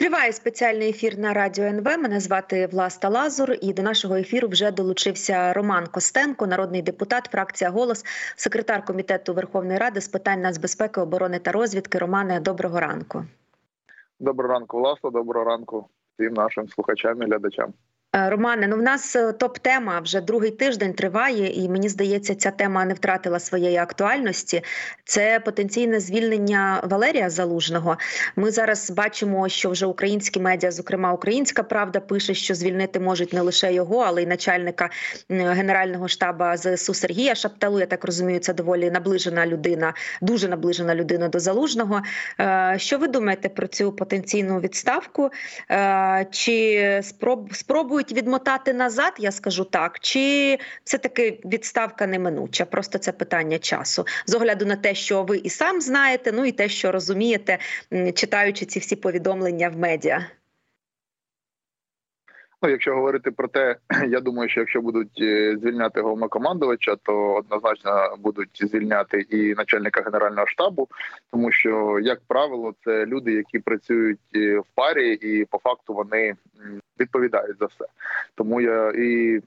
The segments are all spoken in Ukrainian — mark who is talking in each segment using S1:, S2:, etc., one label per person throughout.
S1: Триває спеціальний ефір на радіо НВ. Мене звати Власта Лазур, і до нашого ефіру вже долучився Роман Костенко, народний депутат, фракція голос, секретар комітету Верховної Ради з питань нацбезпеки, оборони та розвідки. Романе, доброго ранку.
S2: Доброго ранку, Власта. Доброго ранку всім нашим слухачам і глядачам.
S1: Е, Романе, ну в нас е, топ-тема вже другий тиждень триває, і мені здається, ця тема не втратила своєї актуальності. Це потенційне звільнення Валерія Залужного. Ми зараз бачимо, що вже українські медіа, зокрема Українська Правда, пише, що звільнити можуть не лише його, але й начальника генерального штабу ЗСУ Сергія Шапталу. Я так розумію, це доволі наближена людина, дуже наближена людина до залужного. Е, що ви думаєте про цю потенційну відставку? Чи спроб спробують спробують відмотати назад, я скажу так, чи все таки відставка неминуча? Просто це питання часу з огляду на те, що ви і сам знаєте, ну і те, що розумієте, читаючи ці всі повідомлення в медіа.
S2: Ну, якщо говорити про те, я думаю, що якщо будуть е, звільняти головнокомандувача, то однозначно будуть звільняти і начальника генерального штабу, тому що, як правило, це люди, які працюють е, в парі, і по факту вони відповідають за все. Тому я і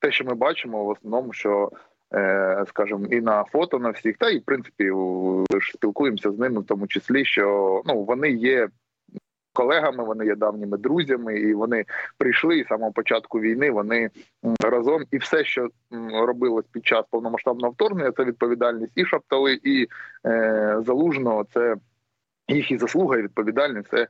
S2: те, що ми бачимо, в основному, що е, скажімо, і на фото на всіх, та і в принципі спілкуємося з ними, в тому числі, що ну вони є колегами, вони є давніми друзями, і вони прийшли і з самого початку війни. Вони разом і все, що робилось під час повномасштабного вторгнення, це відповідальність і шаптали, і е, залужного. Це їх і заслуга, і відповідальність це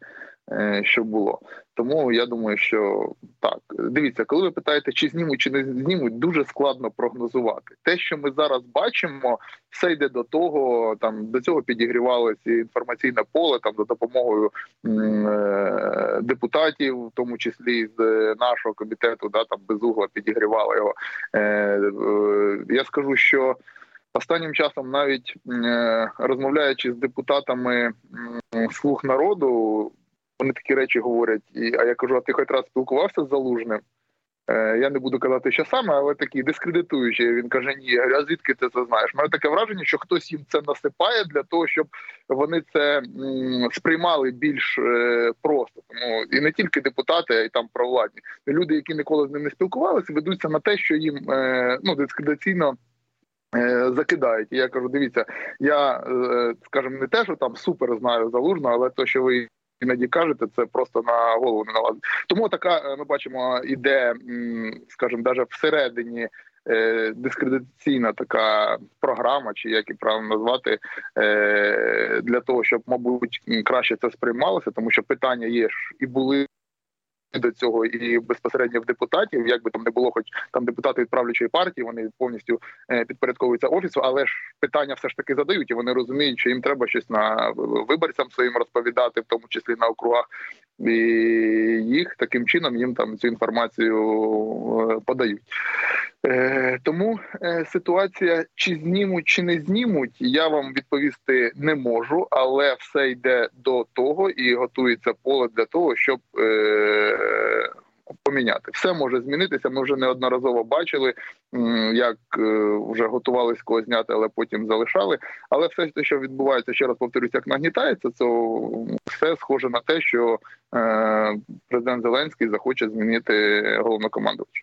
S2: що було. Тому я думаю, що так дивіться, коли ви питаєте, чи знімуть, чи не знімуть, дуже складно прогнозувати. Те, що ми зараз бачимо, все йде до того. Там до цього підігрівалося інформаційне поле там за допомогою е, депутатів, в тому числі з нашого комітету, да там безугла підігрівали його. Е, е, Я скажу, що. Останнім часом, навіть е, розмовляючи з депутатами слуг народу, вони такі речі говорять. І, А я кажу: а ти хоч раз спілкувався з залужним? Е, Я не буду казати, що саме, але такі дискредитуючі. Він каже: Ні, а звідки ти це знаєш? Мене таке враження, що хтось їм це насипає для того, щоб вони це м, сприймали більш е, просто. Тому і не тільки депутати, а й там провладні люди, які ніколи з ним не спілкувалися, ведуться на те, що їм е, ну дискредитаційно. Е, закидають, і я кажу: дивіться, я е, скажімо, не те, що там супер знаю залужно, але то, що ви іноді кажете, це просто на голову не налазить. Тому така е, ми бачимо іде, скажімо, навіть всередині. Е, дискредитаційна така програма, чи як і правильно назвати, е, для того, щоб, мабуть, краще це сприймалося, тому що питання є ж і були до цього і безпосередньо в депутатів, як би там не було, хоч там депутати від правлячої партії, вони повністю е, підпорядковуються офісу, але ж питання все ж таки задають, і вони розуміють, що їм треба щось на виборцям своїм розповідати, в тому числі на округах, і їх таким чином їм там цю інформацію е, подають. Е, тому ситуація чи знімуть, чи не знімуть, я вам відповісти не можу, але все йде до того і готується поле для того, щоб поміняти. Все може змінитися. Ми вже неодноразово бачили, як вже готувалися кого зняти, але потім залишали. Але все те, що відбувається, ще раз повторюсь, як нагнітається, то все схоже на те, що президент Зеленський захоче змінити головнокомандувача.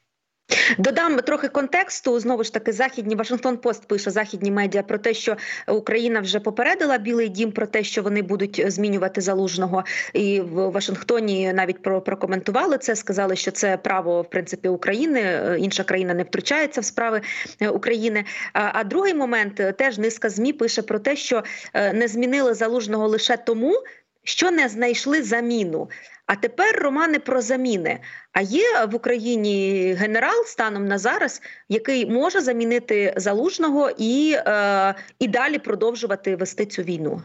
S1: Додам трохи контексту. Знову ж таки, західні Вашингтон Пост пише західні медіа про те, що Україна вже попередила Білий Дім про те, що вони будуть змінювати залужного, і в Вашингтоні навіть про прокоментували це. Сказали, що це право в принципі України. Інша країна не втручається в справи України. А другий момент теж низка змі пише про те, що е, не змінили залужного лише тому, що не знайшли заміну. А тепер романи про заміни. А є в Україні генерал станом на зараз, який може замінити залужного і, е, і далі продовжувати вести цю війну.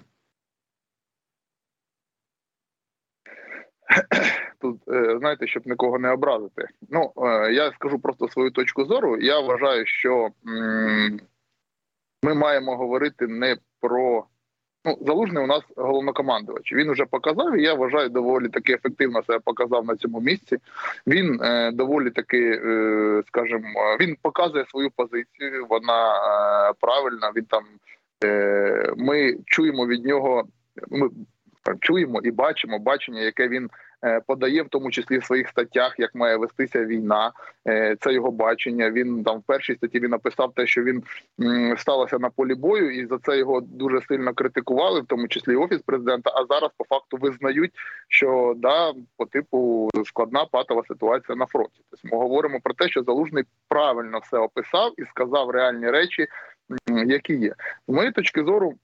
S2: Тут е, знаєте, щоб нікого не образити. Ну е, я скажу просто свою точку зору. Я вважаю, що ми маємо говорити не про Ну, залужний у нас головнокомандувач. Він вже показав. і Я вважаю, доволі таки ефективно себе показав на цьому місці. Він е, доволі таки, е, скажімо, він показує свою позицію. Вона е, правильна. Він там е, ми чуємо від нього. Ми чуємо і бачимо бачення, яке він подає, в тому числі в своїх статтях, як має вестися війна. Е, це його бачення. Він там в першій статті він написав те, що він сталося на полі бою, і за це його дуже сильно критикували, в тому числі офіс президента. А зараз по факту визнають, що да, по типу складна патова ситуація на фронті. Тобто ми говоримо про те, що залужний правильно все описав і сказав реальні речі, які є з моєї точки зору.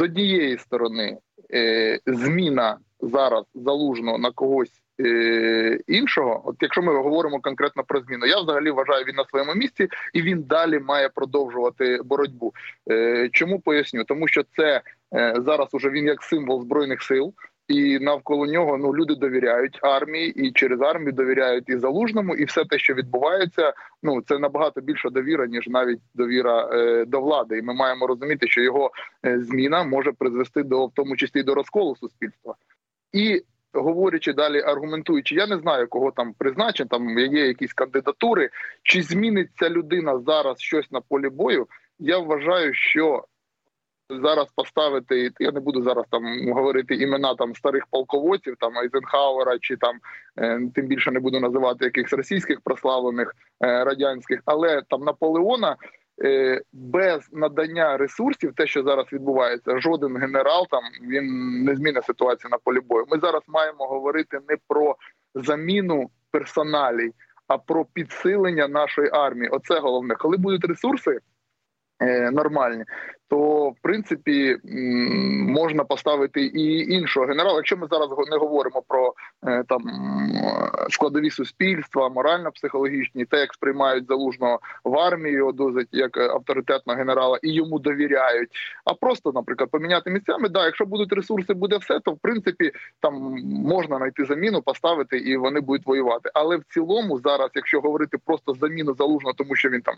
S2: Однієї сторони е, зміна зараз залужно на когось е, іншого. От якщо ми говоримо конкретно про зміну, я взагалі вважаю він на своєму місці і він далі має продовжувати боротьбу. Е, чому поясню? Тому що це зараз уже він як символ збройних сил і навколо нього ну люди довіряють армії, і через армію довіряють і залужному, і все те, що відбувається, ну це набагато більша довіра, ніж навіть довіра е, до влади. І ми маємо розуміти, що його е, зміна може призвести до в тому числі до розколу суспільства і. Говорячи далі, аргументуючи, я не знаю, кого там призначен, там є якісь кандидатури. Чи зміниться людина зараз щось на полі бою? Я вважаю, що зараз поставити я не буду зараз там говорити імена там старих полководців, там Айзенхауера чи там е, тим більше не буду називати якихось російських прославлених е, радянських, але там Наполеона. Е, без надання ресурсів, те, що зараз відбувається, жоден генерал там він не змінить ситуацію на полі бою. Ми зараз маємо говорити не про заміну персоналій, а про підсилення нашої армії. Оце головне, коли будуть ресурси. Е, нормальні, то в принципі можна поставити і іншого генерала. Якщо ми зараз не говоримо про е, там складові суспільства, морально-психологічні, те, як сприймають залужного в армії, його досить як авторитетного генерала і йому довіряють. А просто, наприклад, поміняти місцями. Да, якщо будуть ресурси, буде все, то в принципі там можна знайти заміну, поставити і вони будуть воювати. Але в цілому, зараз, якщо говорити просто заміну залужного, тому що він там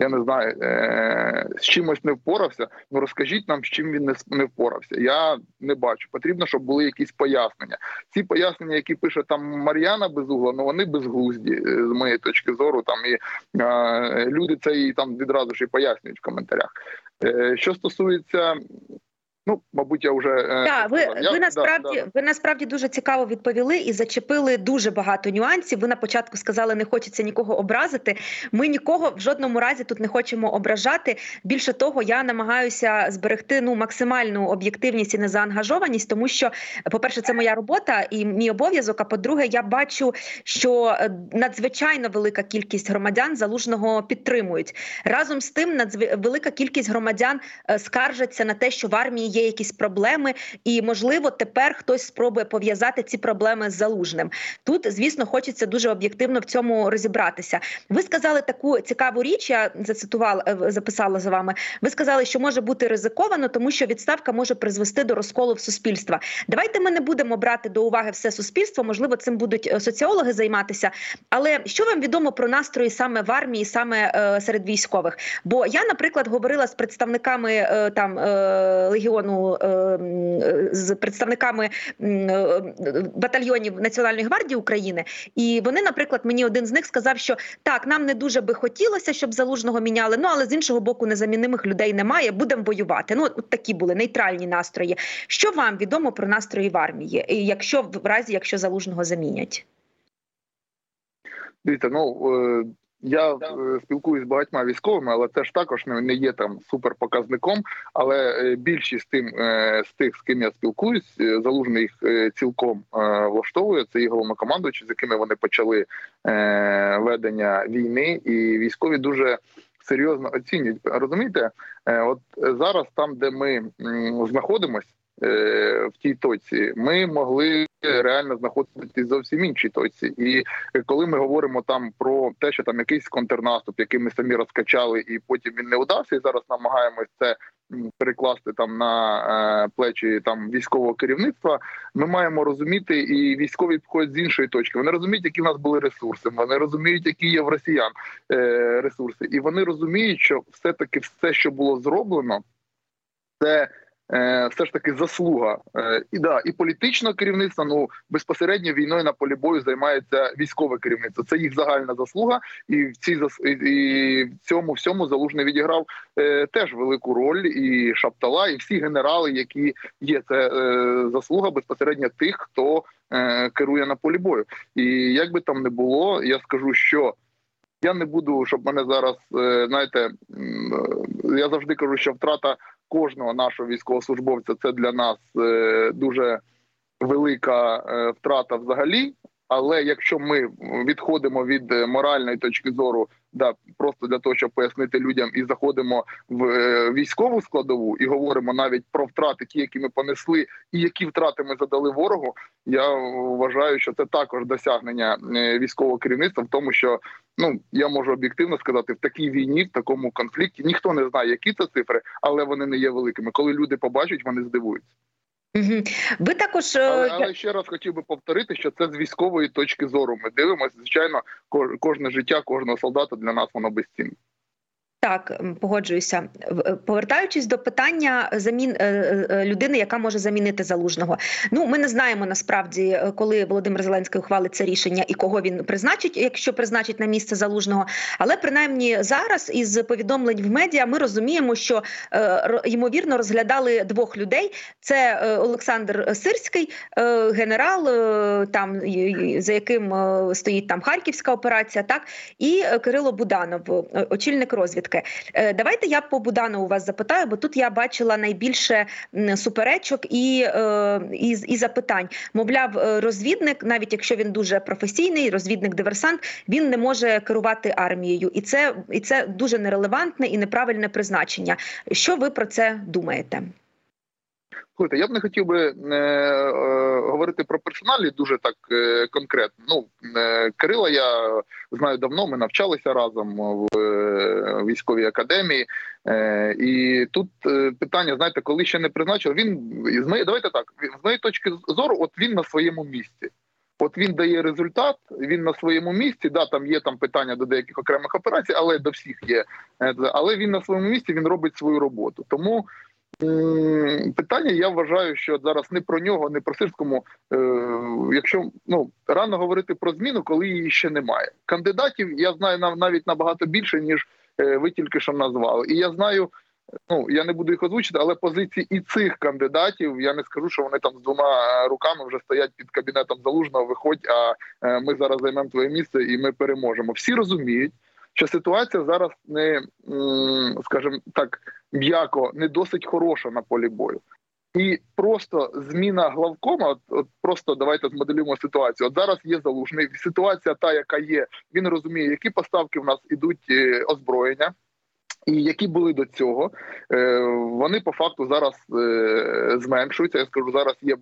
S2: я не знаю, е, з чимось не впорався. Ну розкажіть нам, з чим він не не впорався. Я не бачу. Потрібно, щоб були якісь пояснення. Ці пояснення, які пише там Мар'яна Безугла, ну вони безглузді е, з моєї точки зору. Там і е, люди це і там відразу ж і пояснюють в коментарях. Е, Що стосується Ну, мабуть, я вже
S1: е, Так, ви я, ви насправді да, да. ви насправді дуже цікаво відповіли і зачепили дуже багато нюансів. Ви на початку сказали, не хочеться нікого образити. Ми нікого в жодному разі тут не хочемо ображати. Більше того, я намагаюся зберегти ну максимальну об'єктивність і незаангажованість, тому що, по-перше, це моя робота і мій обов'язок. А по-друге, я бачу, що е, надзвичайно велика кількість громадян залужного підтримують разом з тим. Надзв... велика кількість громадян е, скаржаться на те, що в армії є якісь проблеми, і можливо тепер хтось спробує пов'язати ці проблеми з залужним. Тут, звісно, хочеться дуже об'єктивно в цьому розібратися. Ви сказали таку цікаву річ. Я зацитувала, е, записала за вами. Ви сказали, що може бути ризиковано, тому що відставка може призвести до розколу в суспільства. Давайте ми не будемо брати до уваги все суспільство. Можливо, цим будуть е, соціологи займатися. Але що вам відомо про настрої саме в армії, саме е, серед військових? Бо я, наприклад, говорила з представниками там легіону регіону ем, з представниками е, батальйонів Національної гвардії України, і вони, наприклад, мені один з них сказав, що так, нам не дуже би хотілося, щоб залужного міняли. Ну але з іншого боку, незамінимих людей немає. Будемо воювати. Ну от такі були нейтральні настрої. Що вам відомо про настрої в армії, якщо в разі якщо залужного замінять?
S2: Дивіться, ну е, я е, спілкуюся з багатьма військовими, але це ж також не є там суперпоказником. Але е, більшість тим е, з тих, з ким я спілкуюсь, залужний їх цілком влаштовує. Це і головнокомандуючі, з якими вони почали ведення війни, і військові дуже серйозно оцінюють. Розумієте, от зараз, там де ми знаходимося в тій точці, ми могли реально знаходитись зовсім іншій точці. І коли ми говоримо там про те, що там якийсь контрнаступ, який ми самі розкачали, і потім він не удався, і зараз намагаємось це. Перекласти там на е, плечі там військового керівництва, ми маємо розуміти, і військові підходять з іншої точки. Вони розуміють, які в нас були ресурси. Вони розуміють, які є в росіян е, ресурси, і вони розуміють, що все таки все, що було зроблено, це е, все ж таки заслуга е, і да і політичного керівництва. Ну безпосередньо війною на полі бою займається військове керівництво. Це їх загальна заслуга, і в цій і, в цьому всьому залужний відіграв е, теж велику роль. І Шаптала, і всі генерали, які є, це е, заслуга безпосередньо тих, хто е, керує на полі бою. І як би там не було, я скажу, що. Я не буду, щоб мене зараз е, знаєте, е, я завжди кажу, що втрата кожного нашого військовослужбовця це для нас е, дуже велика втрата взагалі. Але якщо ми відходимо від моральної точки зору, да просто для того, щоб пояснити людям, і заходимо в військову складову і говоримо навіть про втрати, ті, які ми понесли, і які втрати ми задали ворогу, я вважаю, що це також досягнення військового керівництва в тому, що Ну я можу об'єктивно сказати, в такій війні, в такому конфлікті ніхто не знає, які це цифри, але вони не є великими. Коли люди побачать, вони здивуються.
S1: Угу. Ви також е,
S2: але, але ще раз хотів би повторити, що це з військової точки зору. Ми дивимося, звичайно, кожне життя кожного солдата для нас воно безцінне.
S1: Так, погоджуюся. Е, повертаючись до питання замін е, е, людини, яка може замінити залужного. Ну, ми не знаємо насправді, коли Володимир Зеленський ухвалить це рішення і кого він призначить, якщо призначить на місце залужного. Але принаймні зараз із повідомлень в медіа ми розуміємо, що ймовірно розглядали двох людей: це Олександр Сирський, генерал, там за яким стоїть там Харківська операція, так і Кирило Буданов, очільник розвідки розвідки. Е, давайте я по Буданову вас запитаю, бо тут я бачила найбільше суперечок і е, і, і запитань. Мовляв, е, розвідник, навіть якщо він дуже професійний, розвідник-диверсант, він не може керувати армією, і це і це дуже нерелевантне і неправильне призначення. Що ви про це думаєте?
S2: Слухайте, я б не хотів би е, е, говорити про персоналі дуже так е, конкретно. Ну е, Кирила я знаю давно. Ми навчалися разом в е, військовій академії, е, і тут е, питання: знаєте, коли ще не призначили, він з моєї давайте так з моєї точки зору, от він на своєму місці. От він дає результат, він на своєму місці. Да, там є там питання до деяких окремих операцій, але до всіх є. Е, але він на своєму місці він робить свою роботу. Тому Питання я вважаю, що зараз не про нього, не про сирському. Е, якщо ну рано говорити про зміну, коли її ще немає. Кандидатів я знаю навіть набагато більше ніж е, ви тільки що назвали. І я знаю, ну я не буду їх озвучити, але позиції і цих кандидатів я не скажу, що вони там з двома руками вже стоять під кабінетом залужного. Виходь, а е, ми зараз займемо твоє місце і ми переможемо. Всі розуміють що ситуація зараз не скажімо так м'яко не досить хороша на полі бою. І просто зміна главкома, от, от просто давайте змоделюємо ситуацію. От зараз є залужний ситуація, та яка є. Він розуміє, які поставки в нас ідуть е, озброєння, і які були до цього. Е, вони по факту зараз е, зменшуються. Я скажу, зараз є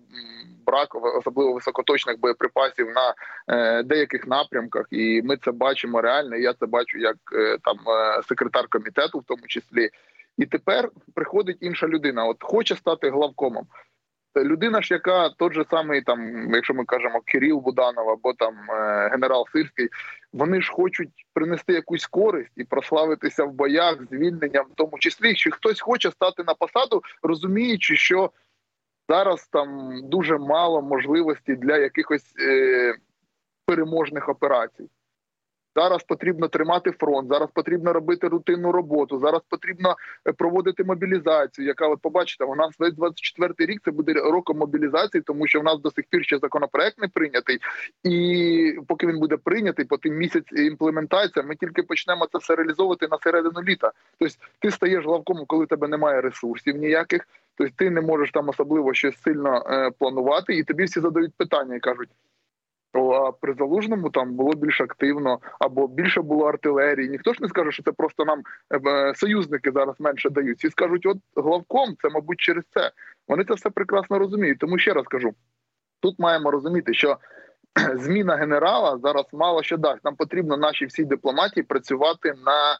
S2: брак особливо високоточних боєприпасів на е, деяких напрямках, і ми це бачимо реально. Я це бачу як там секретар комітету, в тому числі. І тепер приходить інша людина. От хоче стати главкомом. Людина ж, яка тот же самий, там, якщо ми кажемо Кирил Буданов або там генерал Сирський, вони ж хочуть принести якусь користь і прославитися в боях звільненням, в тому числі, що хтось хоче стати на посаду, розуміючи, що Зараз там дуже мало можливостей для якихось е, переможних операцій. Зараз потрібно тримати фронт, зараз потрібно робити рутинну роботу. Зараз потрібно е, проводити мобілізацію. Яка от побачите, у нас весь 24 рік це буде роком мобілізації, тому що в нас до сих пір ще законопроект не прийнятий, і поки він буде прийнятий, потім місяць імплементація. Ми тільки почнемо це все реалізовувати на середину літа. Тобто ти стаєш главком, коли тебе немає ресурсів ніяких. Тобто ти не можеш там особливо щось сильно е, планувати, і тобі всі задають питання і кажуть. А при залужному там було більш активно або більше було артилерії. Ніхто ж не скаже, що це просто нам е, союзники зараз менше дають. Всі скажуть, от главком це, мабуть, через це. Вони це все прекрасно розуміють. Тому ще раз кажу: тут маємо розуміти, що зміна генерала зараз мало що дасть. Нам потрібно нашій всій дипломатії працювати на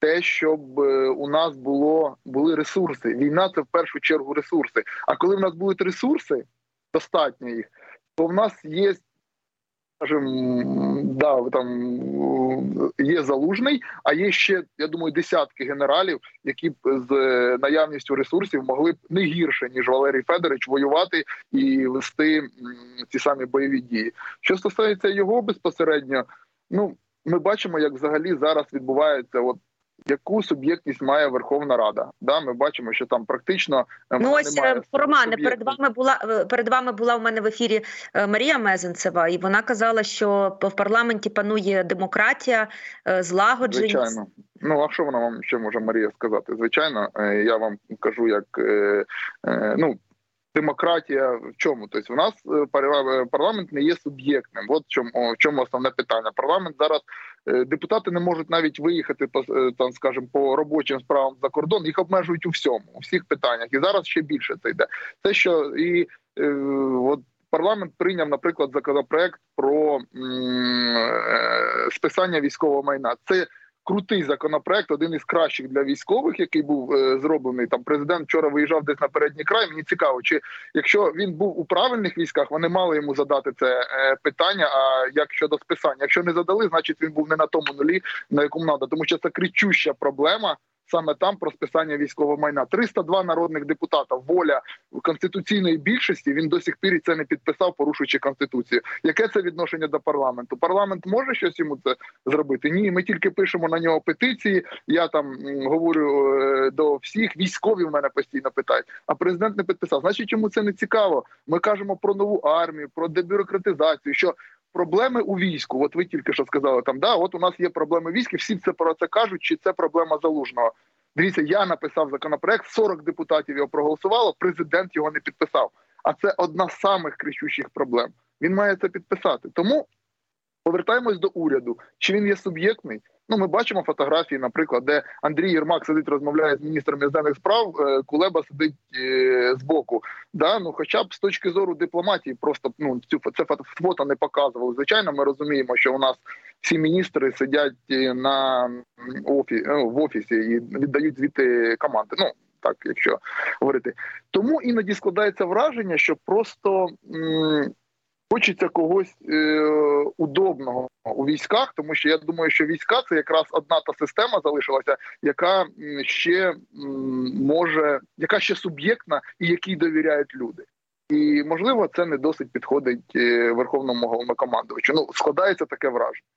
S2: те, щоб е, у нас було були ресурси. Війна це в першу чергу ресурси. А коли в нас будуть ресурси, достатньо їх, то в нас є скажімо, да, там є залужний, а є ще, я думаю, десятки генералів, які б з наявністю ресурсів могли б не гірше ніж Валерій Федорович воювати і вести ці самі бойові дії. Що стосується його безпосередньо, ну ми бачимо, як взагалі зараз відбувається от яку суб'єктність має Верховна Рада. Да, Ми бачимо, що там практично
S1: е, ну ось немає Романе. Перед вами була е, перед вами була в мене в ефірі е, Марія Мезенцева, і вона казала, що в парламенті панує демократія, злагодженість.
S2: Звичайно. Ну а що вона вам ще може Марія сказати? Звичайно, я вам кажу, як ну. Демократія в чому? Тобто, у нас парламент не є суб'єктним. От в чому в чому основне питання. Парламент зараз Е, депутати не можуть навіть виїхати по е, там, скажімо, по робочим справам за кордон. Їх обмежують у всьому, у всіх питаннях. І зараз ще більше це йде. Це що і е, от. Парламент прийняв, наприклад, законопроект про м, е, списання військового майна. Це крутий законопроект, один із кращих для військових, який був е, зроблений. Там президент вчора виїжджав десь на передній край. Мені цікаво, чи якщо він був у правильних військах, вони мали йому задати це е, питання. А як щодо списання, якщо не задали, значить він був не на тому нулі, на якому треба, тому що це кричуща проблема саме там про списання військового майна. 302 народних депутата. Воля конституційної більшості. Він до сих пір це не підписав, порушуючи конституцію. Яке це відношення до парламенту? Парламент може щось йому це зробити? Ні, ми тільки пишемо на нього петиції. Я там говорю е, до всіх військові. в мене постійно питають. А президент не підписав. Значить, йому це не цікаво. Ми кажемо про нову армію, про дебюрократизацію. що проблеми у війську. От ви тільки що сказали там, да, от у нас є проблеми військ, і всі це про це кажуть, чи це проблема залужного. Дивіться, я написав законопроект, 40 депутатів його проголосувало, президент його не підписав. А це одна з самих кричущих проблем. Він має це підписати. Тому повертаємось до уряду. Чи він є суб'єктний? Ну, ми бачимо фотографії, наприклад, де Андрій Єрмак сидить, розмовляє з міністром іноземних справ, е, Кулеба сидить е, з боку. Да? Ну, хоча б з точки зору дипломатії, просто ну цю це фото не показували. Звичайно, ми розуміємо, що у нас всі міністри сидять е, на офі, в офісі і віддають звідти команди. Ну так, якщо говорити, тому іноді складається враження, що просто. М Хочеться когось е, удобного у військах, тому що я думаю, що війська це якраз одна та система залишилася, яка ще може, яка ще суб'єктна і якій довіряють люди. І можливо, це не досить підходить е, верховному головнокомандувачу. Ну складається таке враження.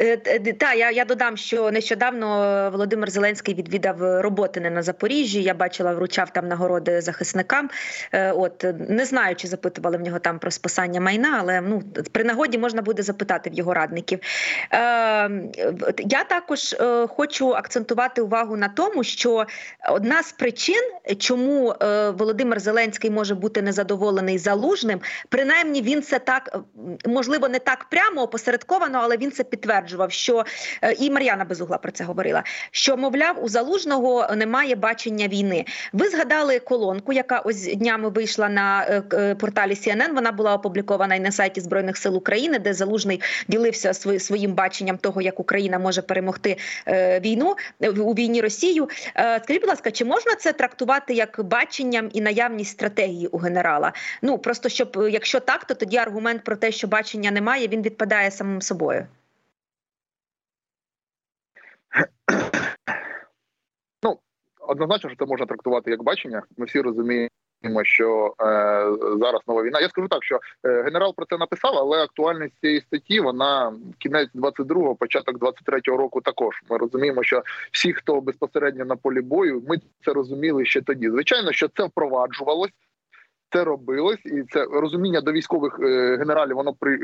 S1: Е, та я я додам, що нещодавно Володимир Зеленський відвідав роботи на Запоріжжі. Я бачила, вручав там нагороди захисникам. Е, от не знаю, чи запитували в нього там про списання майна, але ну при нагоді можна буде запитати в його радників. Е, Я також е, хочу акцентувати увагу на тому, що одна з причин, чому е, Володимир Зеленський може бути незадоволений залужним, принаймні він це так можливо не так прямо опосередковано, але він це підтверджував, що е, і Мар'яна Безугла про це говорила. Що мовляв, у залужного немає бачення війни. Ви згадали колонку, яка ось днями вийшла на е, е, порталі CNN, Вона була опублікована і на сайті збройних сил України, де залужний ділився своїм баченням того, як Україна може перемогти війну у війні Росію. Скажіть, будь ласка, чи можна це трактувати як баченням і наявність стратегії у генерала? Ну просто щоб якщо так, то тоді аргумент про те, що бачення немає, він відпадає самим собою.
S2: Ну однозначно, що це можна трактувати як бачення. Ми всі розуміємо. Що е, зараз нова війна. Я скажу так, що е, генерал про це написав, але актуальність цієї статті вона кінець 22-го, початок 23-го року. Також ми розуміємо, що всі, хто безпосередньо на полі бою, ми це розуміли ще тоді. Звичайно, що це впроваджувалось, це робилось, і це розуміння до військових е, генералів воно при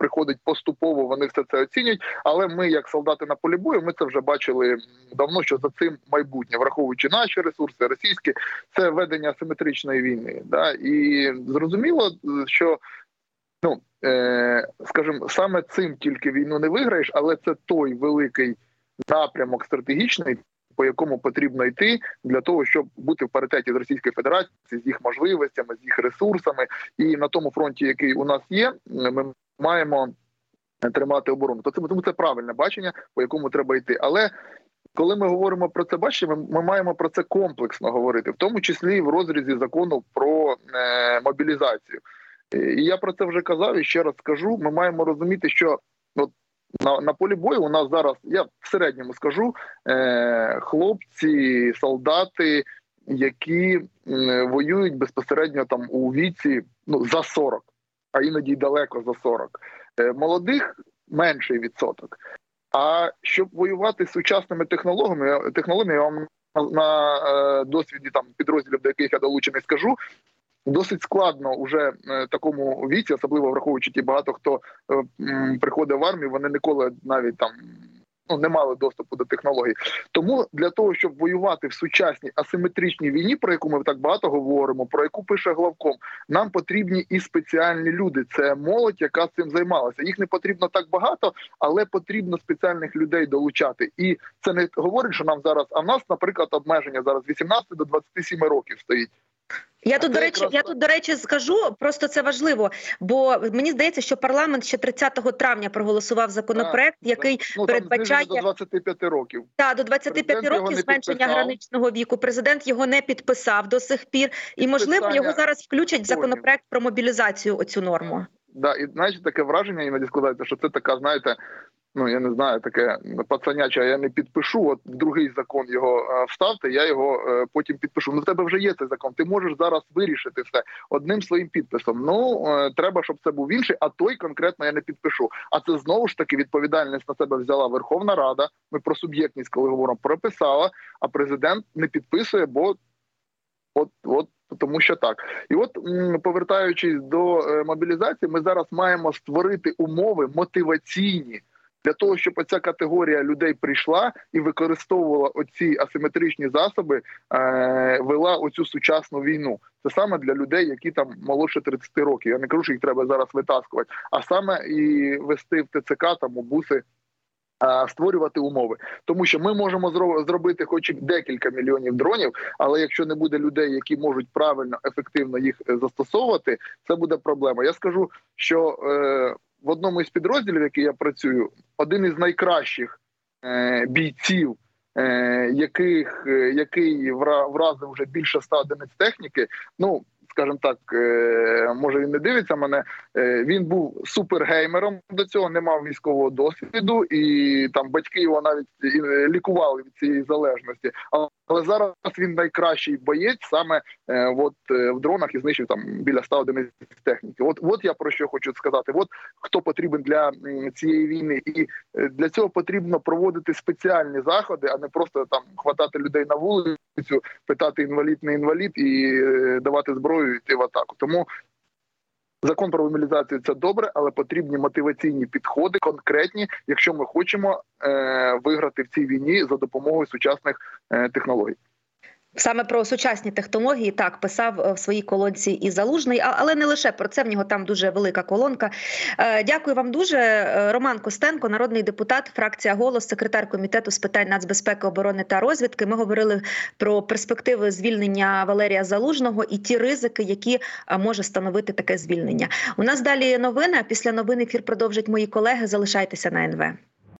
S2: приходить поступово. Вони все це оцінюють. Але ми, як солдати на полі бою, ми це вже бачили давно. Що за цим майбутнє, враховуючи наші ресурси, російські, це ведення асиметричної війни. Да? І зрозуміло, що ну е, скажімо, саме цим тільки війну не виграєш, але це той великий напрямок стратегічний по якому потрібно йти для того, щоб бути в паритеті з Російською Федерацією, з їх можливостями, з їх ресурсами, і на тому фронті, який у нас є, ми маємо тримати оборону. То це тому це правильне бачення, по якому треба йти, але. Коли ми говоримо про це бачення, ми, ми маємо про це комплексно говорити, в тому числі в розрізі закону про е, мобілізацію. І я про це вже казав і ще раз скажу. Ми маємо розуміти, що от на на полі бою у нас зараз, я в середньому скажу, е, хлопці, солдати, які воюють безпосередньо там у віці ну за 40, а іноді й далеко за 40. Е, молодих менший відсоток. А щоб воювати з сучасними технологіями, технологіями я вам на, на е, досвіді там підрозділів, до яких я долучений, скажу. Досить складно уже е, такому віці, особливо враховуючи ті багато хто е, приходить в армію, вони ніколи навіть там ну не мали доступу до технологій. Тому для того, щоб воювати в сучасній асиметричній війні, про яку ми так багато говоримо, про яку пише главком, нам потрібні і спеціальні люди. Це молодь, яка цим займалася. Їх не потрібно так багато, але потрібно спеціальних людей долучати. І це не говорить, що нам зараз. А в нас, наприклад, обмеження зараз 18 до 27 років стоїть.
S1: Я тут до речі, я тут до речі скажу, просто це важливо, бо мені здається, що парламент ще 30 травня проголосував законопроект, так, який ну, передбачає
S2: до 25 років.
S1: Та до 25 Президент років зменшення граничного віку. Президент його не підписав до сих пір, і можливо його зараз включать в законопроект про мобілізацію. Оцю норму.
S2: Да, і знаєте, таке враження іноді складається, що це така, знаєте, ну я не знаю, таке пацаняче, я не підпишу. От в другий закон його е, вставте. Я його е, потім підпишу. Ну в тебе вже є цей закон. Ти можеш зараз вирішити все одним своїм підписом. Ну е, треба, щоб це був інший, а той конкретно я не підпишу. А це знову ж таки відповідальність на себе взяла Верховна Рада. Ми про суб'єктність, коли говоримо, прописала, а президент не підписує, бо от от. Тому що так, і от повертаючись до мобілізації, ми зараз маємо створити умови мотиваційні для того, щоб оця категорія людей прийшла і використовувала оці асиметричні засоби, е, вела оцю сучасну війну. Це саме для людей, які там молодше 30 років. Я не кажу, що їх треба зараз витаскувати, а саме і вести в ТЦК там у буси. Створювати умови, тому що ми можемо зробити, хоч і декілька мільйонів дронів, але якщо не буде людей, які можуть правильно ефективно їх е, застосовувати, це буде проблема. Я скажу, що е, в одному із підрозділів, який я працюю, один із найкращих е, бійців, яких який вразив вже більше ста одиниць техніки. Ну скажімо так, е, може він не дивиться мене. Е, він був супергеймером до цього, не мав військового досвіду, і там батьки його навіть лікували від цієї залежності. Але зараз він найкращий боєць саме е, от в дронах і знищив там біля 100 одиниць техніки. От от я про що хочу сказати. От хто потрібен для цієї війни, і для цього потрібно проводити спеціальні заходи, а не просто там хватати людей на вулицю, питати інвалід, не інвалід і давати зброю і йти в атаку. Тому закон про мобілізацію це добре, але потрібні мотиваційні підходи, конкретні, якщо ми хочемо е, виграти в цій війні за допомогою сучасних е, технологій.
S1: Саме про сучасні технології так писав е, в своїй колонці і залужний, але не лише про це в нього там дуже велика колонка. Е, дякую вам дуже, е, Роман Костенко, народний депутат, фракція голос, секретар комітету з питань нацбезпеки, оборони та розвідки. Ми говорили про перспективи звільнення Валерія Залужного і ті ризики, які може становити таке звільнення. У нас далі новини. Після новин ефір продовжать мої колеги. Залишайтеся на НВ.